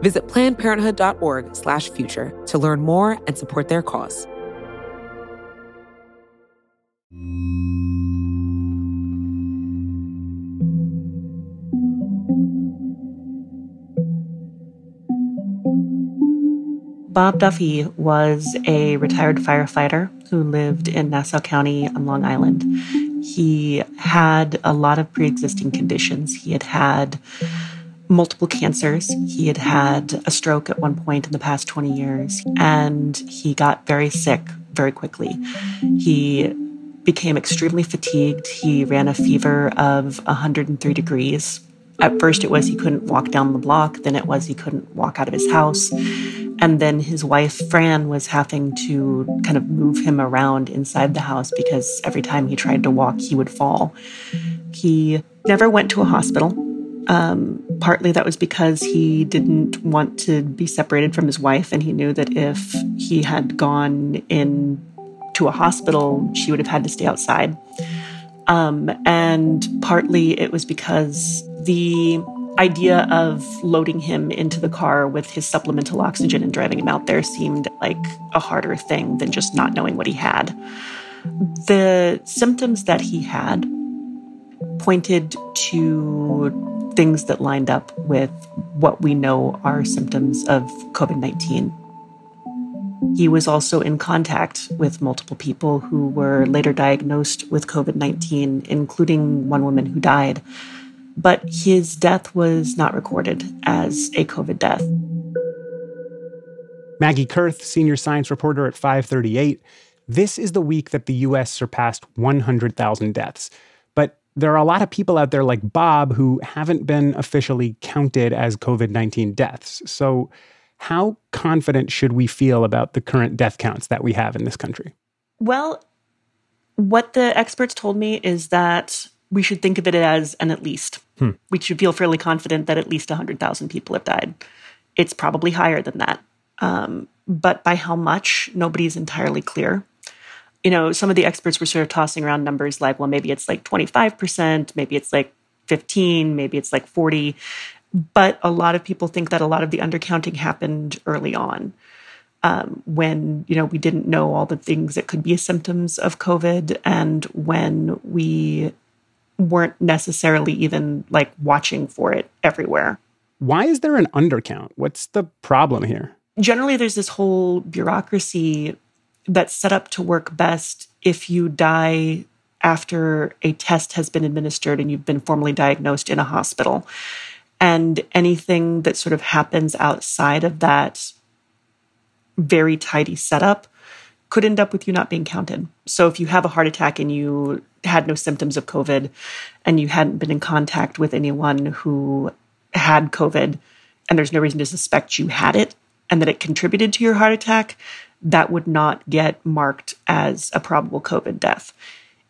Visit plannedparenthood.org slash future to learn more and support their cause. Bob Duffy was a retired firefighter who lived in Nassau County on Long Island. He had a lot of pre existing conditions. He had had multiple cancers. He had had a stroke at one point in the past 20 years, and he got very sick very quickly. He became extremely fatigued. He ran a fever of 103 degrees. At first, it was he couldn't walk down the block, then it was he couldn't walk out of his house. And then his wife, Fran, was having to kind of move him around inside the house because every time he tried to walk, he would fall. He never went to a hospital. Um, partly that was because he didn't want to be separated from his wife, and he knew that if he had gone in to a hospital, she would have had to stay outside. Um, and partly it was because the idea of loading him into the car with his supplemental oxygen and driving him out there seemed like a harder thing than just not knowing what he had. The symptoms that he had pointed to things that lined up with what we know are symptoms of COVID 19. He was also in contact with multiple people who were later diagnosed with COVID 19, including one woman who died. But his death was not recorded as a COVID death. Maggie Koerth, senior science reporter at 538. This is the week that the US surpassed 100,000 deaths. There are a lot of people out there like Bob who haven't been officially counted as COVID 19 deaths. So, how confident should we feel about the current death counts that we have in this country? Well, what the experts told me is that we should think of it as an at least. Hmm. We should feel fairly confident that at least 100,000 people have died. It's probably higher than that. Um, but by how much, nobody's entirely clear you know, some of the experts were sort of tossing around numbers like, well, maybe it's like 25%, maybe it's like 15, maybe it's like 40. But a lot of people think that a lot of the undercounting happened early on. Um, when you know we didn't know all the things that could be symptoms of COVID, and when we weren't necessarily even like watching for it everywhere. Why is there an undercount? What's the problem here? Generally, there's this whole bureaucracy that's set up to work best if you die after a test has been administered and you've been formally diagnosed in a hospital. And anything that sort of happens outside of that very tidy setup could end up with you not being counted. So if you have a heart attack and you had no symptoms of COVID and you hadn't been in contact with anyone who had COVID and there's no reason to suspect you had it and that it contributed to your heart attack, that would not get marked as a probable COVID death.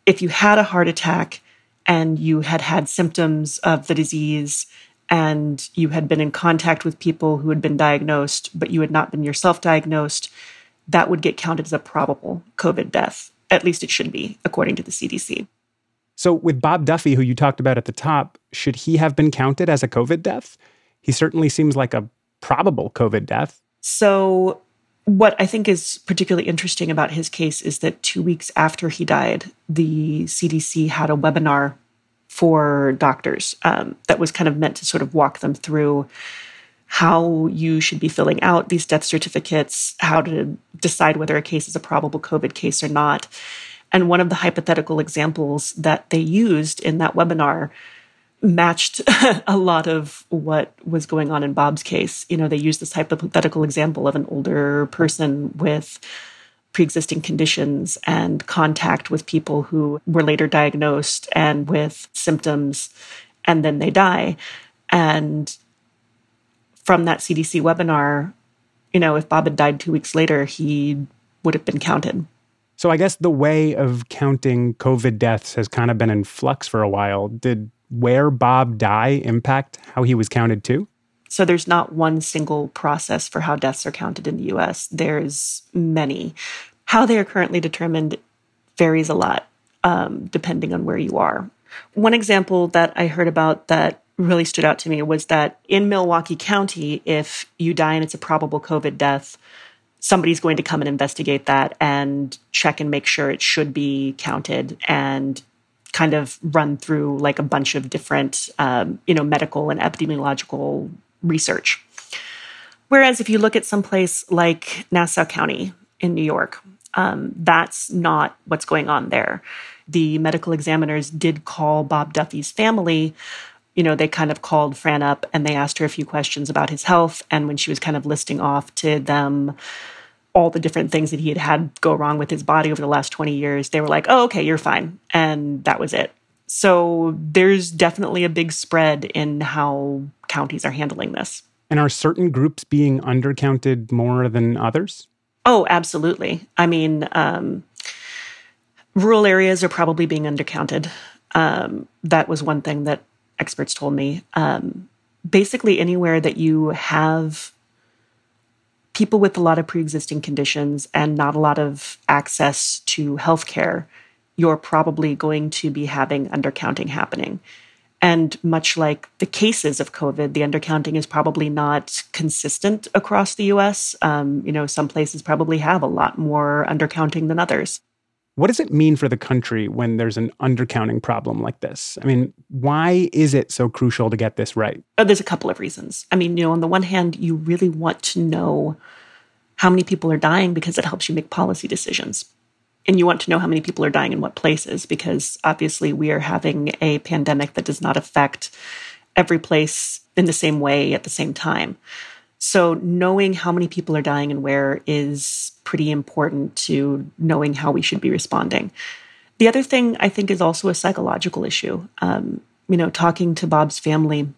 If you had a heart attack and you had had symptoms of the disease and you had been in contact with people who had been diagnosed, but you had not been yourself diagnosed, that would get counted as a probable COVID death. At least it should be, according to the CDC. So, with Bob Duffy, who you talked about at the top, should he have been counted as a COVID death? He certainly seems like a probable COVID death. So, what I think is particularly interesting about his case is that two weeks after he died, the CDC had a webinar for doctors um, that was kind of meant to sort of walk them through how you should be filling out these death certificates, how to decide whether a case is a probable COVID case or not. And one of the hypothetical examples that they used in that webinar matched a lot of what was going on in Bob's case. You know, they used this hypothetical example of an older person with pre-existing conditions and contact with people who were later diagnosed and with symptoms and then they die. And from that CDC webinar you know if Bob had died 2 weeks later he would have been counted. So I guess the way of counting covid deaths has kind of been in flux for a while. Did where Bob die impact how he was counted too so there's not one single process for how deaths are counted in the US. There's many. How they are currently determined varies a lot um, depending on where you are. One example that I heard about that really stood out to me was that in Milwaukee County, if you die and it's a probable COVID death, somebody's going to come and investigate that and check and make sure it should be counted and kind of run through like a bunch of different, um, you know, medical and epidemiological research. Whereas if you look at some place like Nassau County in New York, um, that's not what's going on there. The medical examiners did call Bob Duffy's family. You know, they kind of called Fran up and they asked her a few questions about his health. And when she was kind of listing off to them all the different things that he had had go wrong with his body over the last 20 years, they were like, oh, okay, you're fine. And that was it. So there's definitely a big spread in how counties are handling this. And are certain groups being undercounted more than others? Oh, absolutely. I mean, um, rural areas are probably being undercounted. Um, that was one thing that experts told me. Um, basically, anywhere that you have people with a lot of pre existing conditions and not a lot of access to healthcare you're probably going to be having undercounting happening. And much like the cases of COVID, the undercounting is probably not consistent across the US. Um, you know, some places probably have a lot more undercounting than others. What does it mean for the country when there's an undercounting problem like this? I mean, why is it so crucial to get this right? Oh, there's a couple of reasons. I mean, you know, on the one hand, you really want to know how many people are dying because it helps you make policy decisions and you want to know how many people are dying in what places because obviously we are having a pandemic that does not affect every place in the same way at the same time. So knowing how many people are dying and where is pretty important to knowing how we should be responding. The other thing I think is also a psychological issue. Um, you know, talking to Bob's family,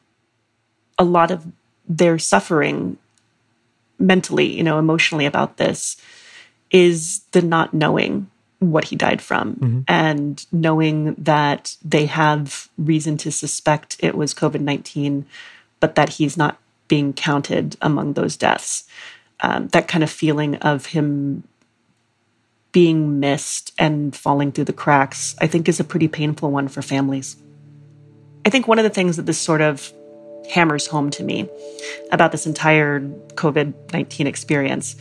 a lot of their suffering mentally, you know, emotionally about this is the not knowing what he died from mm-hmm. and knowing that they have reason to suspect it was COVID 19, but that he's not being counted among those deaths. Um, that kind of feeling of him being missed and falling through the cracks, I think, is a pretty painful one for families. I think one of the things that this sort of hammers home to me about this entire COVID 19 experience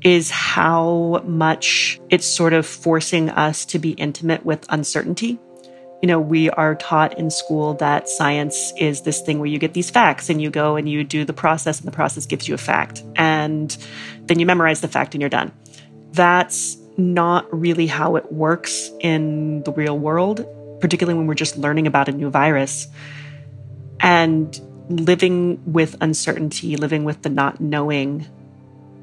is how much it's sort of forcing us to be intimate with uncertainty. You know, we are taught in school that science is this thing where you get these facts and you go and you do the process and the process gives you a fact. And then you memorize the fact and you're done. That's not really how it works in the real world, particularly when we're just learning about a new virus. And living with uncertainty, living with the not knowing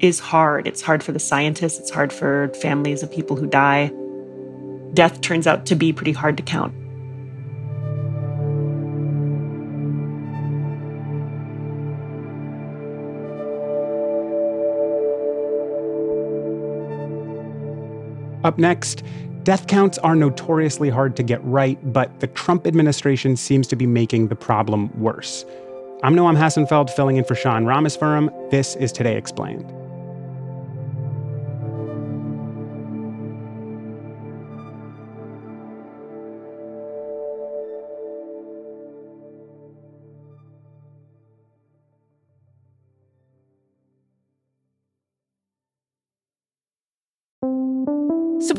is hard. It's hard for the scientists, it's hard for families of people who die. Death turns out to be pretty hard to count. Up next, death counts are notoriously hard to get right, but the Trump administration seems to be making the problem worse. I'm Noam Hassenfeld, filling in for Sean Rameswaram. This is Today Explained.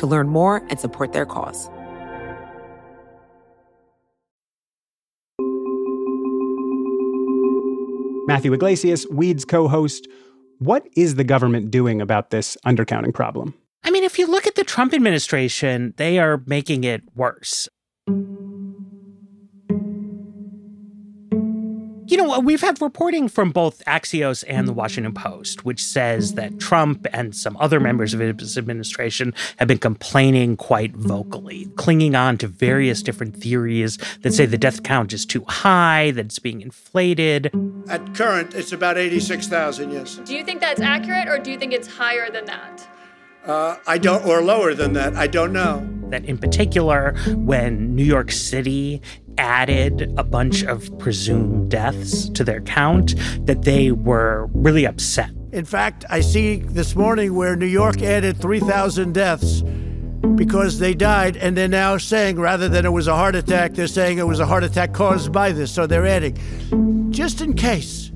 to learn more and support their cause. Matthew Yglesias, Weeds co host. What is the government doing about this undercounting problem? I mean, if you look at the Trump administration, they are making it worse. You know, we've had reporting from both Axios and the Washington Post, which says that Trump and some other members of his administration have been complaining quite vocally, clinging on to various different theories that say the death count is too high, that it's being inflated. At current, it's about 86,000, yes. Do you think that's accurate or do you think it's higher than that? Uh, I don't, or lower than that. I don't know. That in particular, when New York City added a bunch of presumed deaths to their count, that they were really upset. In fact, I see this morning where New York added 3,000 deaths because they died, and they're now saying rather than it was a heart attack, they're saying it was a heart attack caused by this. So they're adding just in case.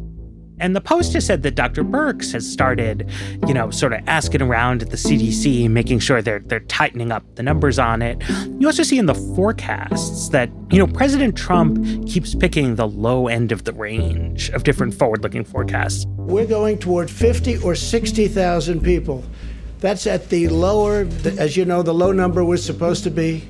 And the Post has said that Dr. Birx has started, you know, sort of asking around at the CDC, making sure they're they're tightening up the numbers on it. You also see in the forecasts that, you know, President Trump keeps picking the low end of the range of different forward-looking forecasts. We're going toward 50 or 60,000 people. That's at the lower, as you know, the low number was supposed to be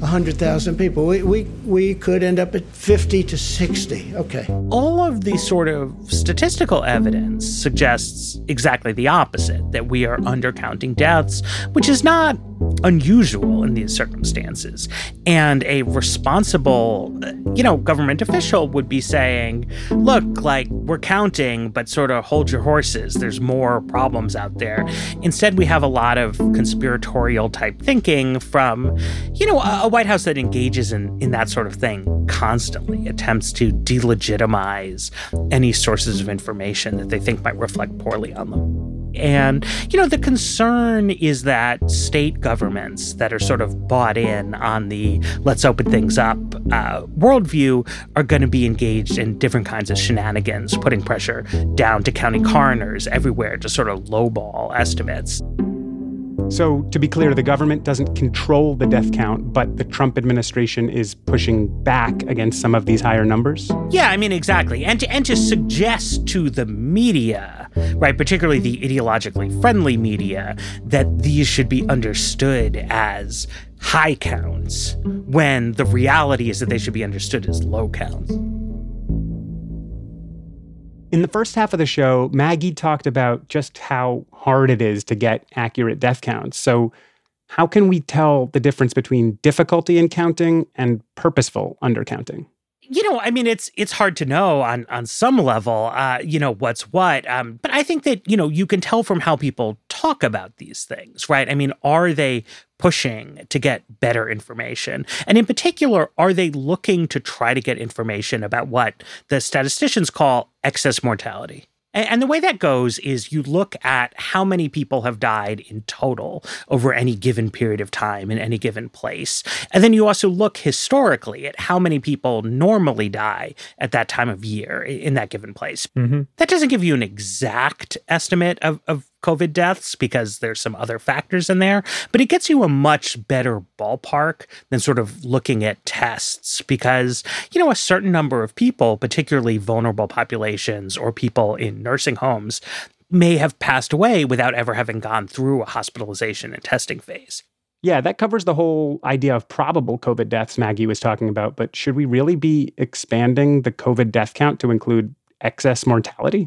100,000 people. We, we, we could end up at 50 to 60. Okay. All of the sort of statistical evidence suggests exactly the opposite that we are undercounting deaths, which is not unusual in these circumstances. And a responsible, uh, you know, government official would be saying, look, like we're counting, but sort of hold your horses. There's more problems out there. Instead, we have a lot of conspiratorial type thinking from, you know, a, a White House that engages in, in that sort of thing constantly, attempts to delegitimize any sources of information that they think might reflect poorly on them. And, you know, the concern is that state governments that are sort of bought in on the let's open things up uh, worldview are going to be engaged in different kinds of shenanigans, putting pressure down to county coroners everywhere to sort of lowball estimates. So, to be clear, the government doesn't control the death count, but the Trump administration is pushing back against some of these higher numbers? Yeah, I mean, exactly. And to, and to suggest to the media, right, particularly the ideologically friendly media, that these should be understood as high counts when the reality is that they should be understood as low counts. In the first half of the show, Maggie talked about just how hard it is to get accurate death counts. So, how can we tell the difference between difficulty in counting and purposeful undercounting? you know, I mean, it's it's hard to know on on some level, uh, you know, what's what. Um, but I think that you know you can tell from how people talk about these things, right? I mean, are they pushing to get better information, and in particular, are they looking to try to get information about what the statisticians call excess mortality? And the way that goes is you look at how many people have died in total over any given period of time in any given place. And then you also look historically at how many people normally die at that time of year in that given place. Mm-hmm. That doesn't give you an exact estimate of, of COVID deaths because there's some other factors in there, but it gets you a much better ballpark than sort of looking at tests because, you know, a certain number of people, particularly vulnerable populations or people in nursing homes, may have passed away without ever having gone through a hospitalization and testing phase. Yeah, that covers the whole idea of probable COVID deaths Maggie was talking about. But should we really be expanding the COVID death count to include excess mortality?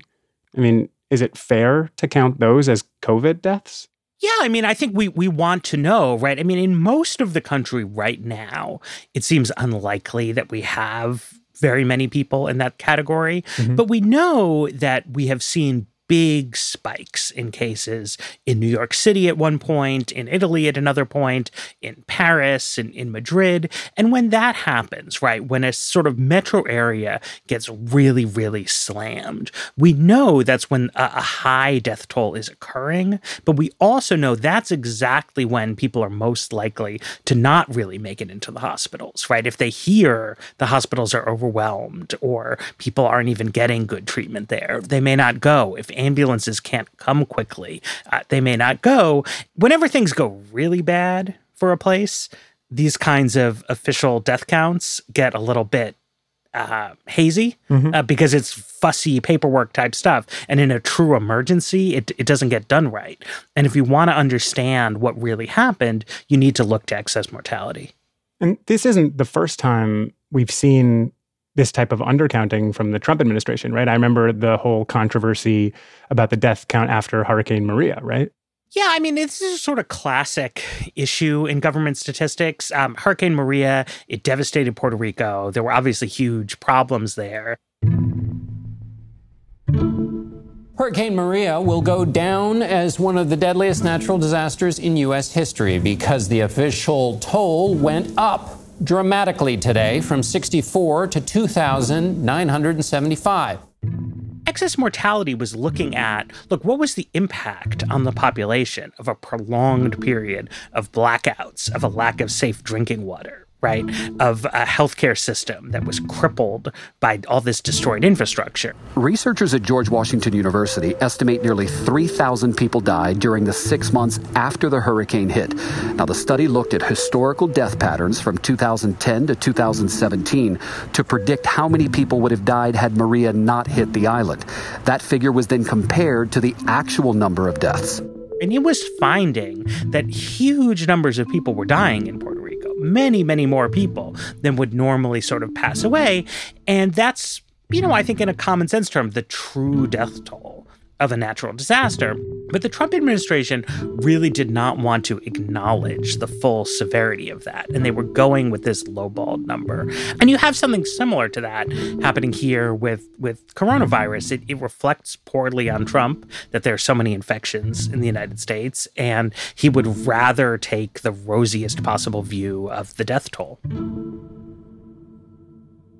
I mean, is it fair to count those as COVID deaths? Yeah, I mean, I think we we want to know, right? I mean, in most of the country right now, it seems unlikely that we have very many people in that category, mm-hmm. but we know that we have seen big spikes in cases in New York City at one point, in Italy at another point, in Paris, and in, in Madrid. And when that happens, right, when a sort of metro area gets really, really slammed, we know that's when a, a high death toll is occurring. But we also know that's exactly when people are most likely to not really make it into the hospitals, right? If they hear the hospitals are overwhelmed or people aren't even getting good treatment there, they may not go. If ambulances can't come quickly, uh, they may not go. Whenever things go really bad for a place, these kinds of official death counts get a little bit uh, hazy mm-hmm. uh, because it's fussy paperwork type stuff. And in a true emergency, it, it doesn't get done right. And if you want to understand what really happened, you need to look to excess mortality. And this isn't the first time we've seen this type of undercounting from the Trump administration, right? I remember the whole controversy about the death count after Hurricane Maria, right? Yeah, I mean, this is a sort of classic issue in government statistics. Um, Hurricane Maria, it devastated Puerto Rico. There were obviously huge problems there. Hurricane Maria will go down as one of the deadliest natural disasters in U.S. history because the official toll went up dramatically today from 64 to 2,975. Excess mortality was looking at look, what was the impact on the population of a prolonged period of blackouts, of a lack of safe drinking water? Right, of a healthcare system that was crippled by all this destroyed infrastructure. Researchers at George Washington University estimate nearly 3,000 people died during the six months after the hurricane hit. Now, the study looked at historical death patterns from 2010 to 2017 to predict how many people would have died had Maria not hit the island. That figure was then compared to the actual number of deaths. And it was finding that huge numbers of people were dying in Puerto many, many more people than would normally sort of pass away. And that's, you know, I think in a common sense term, the true death toll of a natural disaster. But the Trump administration really did not want to acknowledge the full severity of that. And they were going with this lowballed number. And you have something similar to that happening here with, with coronavirus. It, it reflects poorly on Trump that there are so many infections in the United States. And he would rather take the rosiest possible view of the death toll.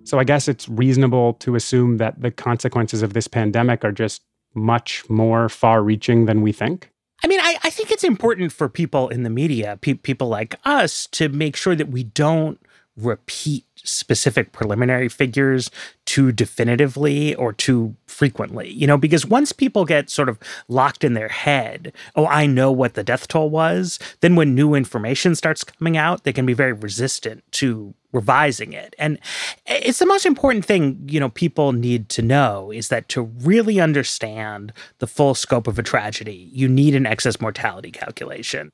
So I guess it's reasonable to assume that the consequences of this pandemic are just much more far reaching than we think? I mean, I, I think it's important for people in the media, pe- people like us, to make sure that we don't repeat specific preliminary figures too definitively or too frequently, you know, because once people get sort of locked in their head, oh, I know what the death toll was, then when new information starts coming out, they can be very resistant to revising it. And it's the most important thing, you know, people need to know is that to really understand the full scope of a tragedy, you need an excess mortality calculation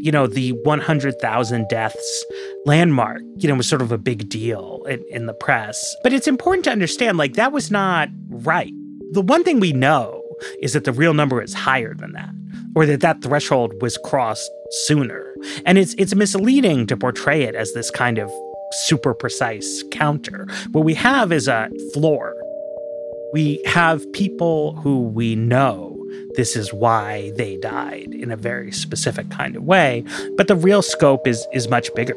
you know, the 100,000 deaths landmark, you know, was sort of a big deal in, in the press. But it's important to understand, like, that was not right. The one thing we know is that the real number is higher than that, or that that threshold was crossed sooner. And it's it's misleading to portray it as this kind of super precise counter. What we have is a floor. We have people who we know this is why they died in a very specific kind of way. But the real scope is is much bigger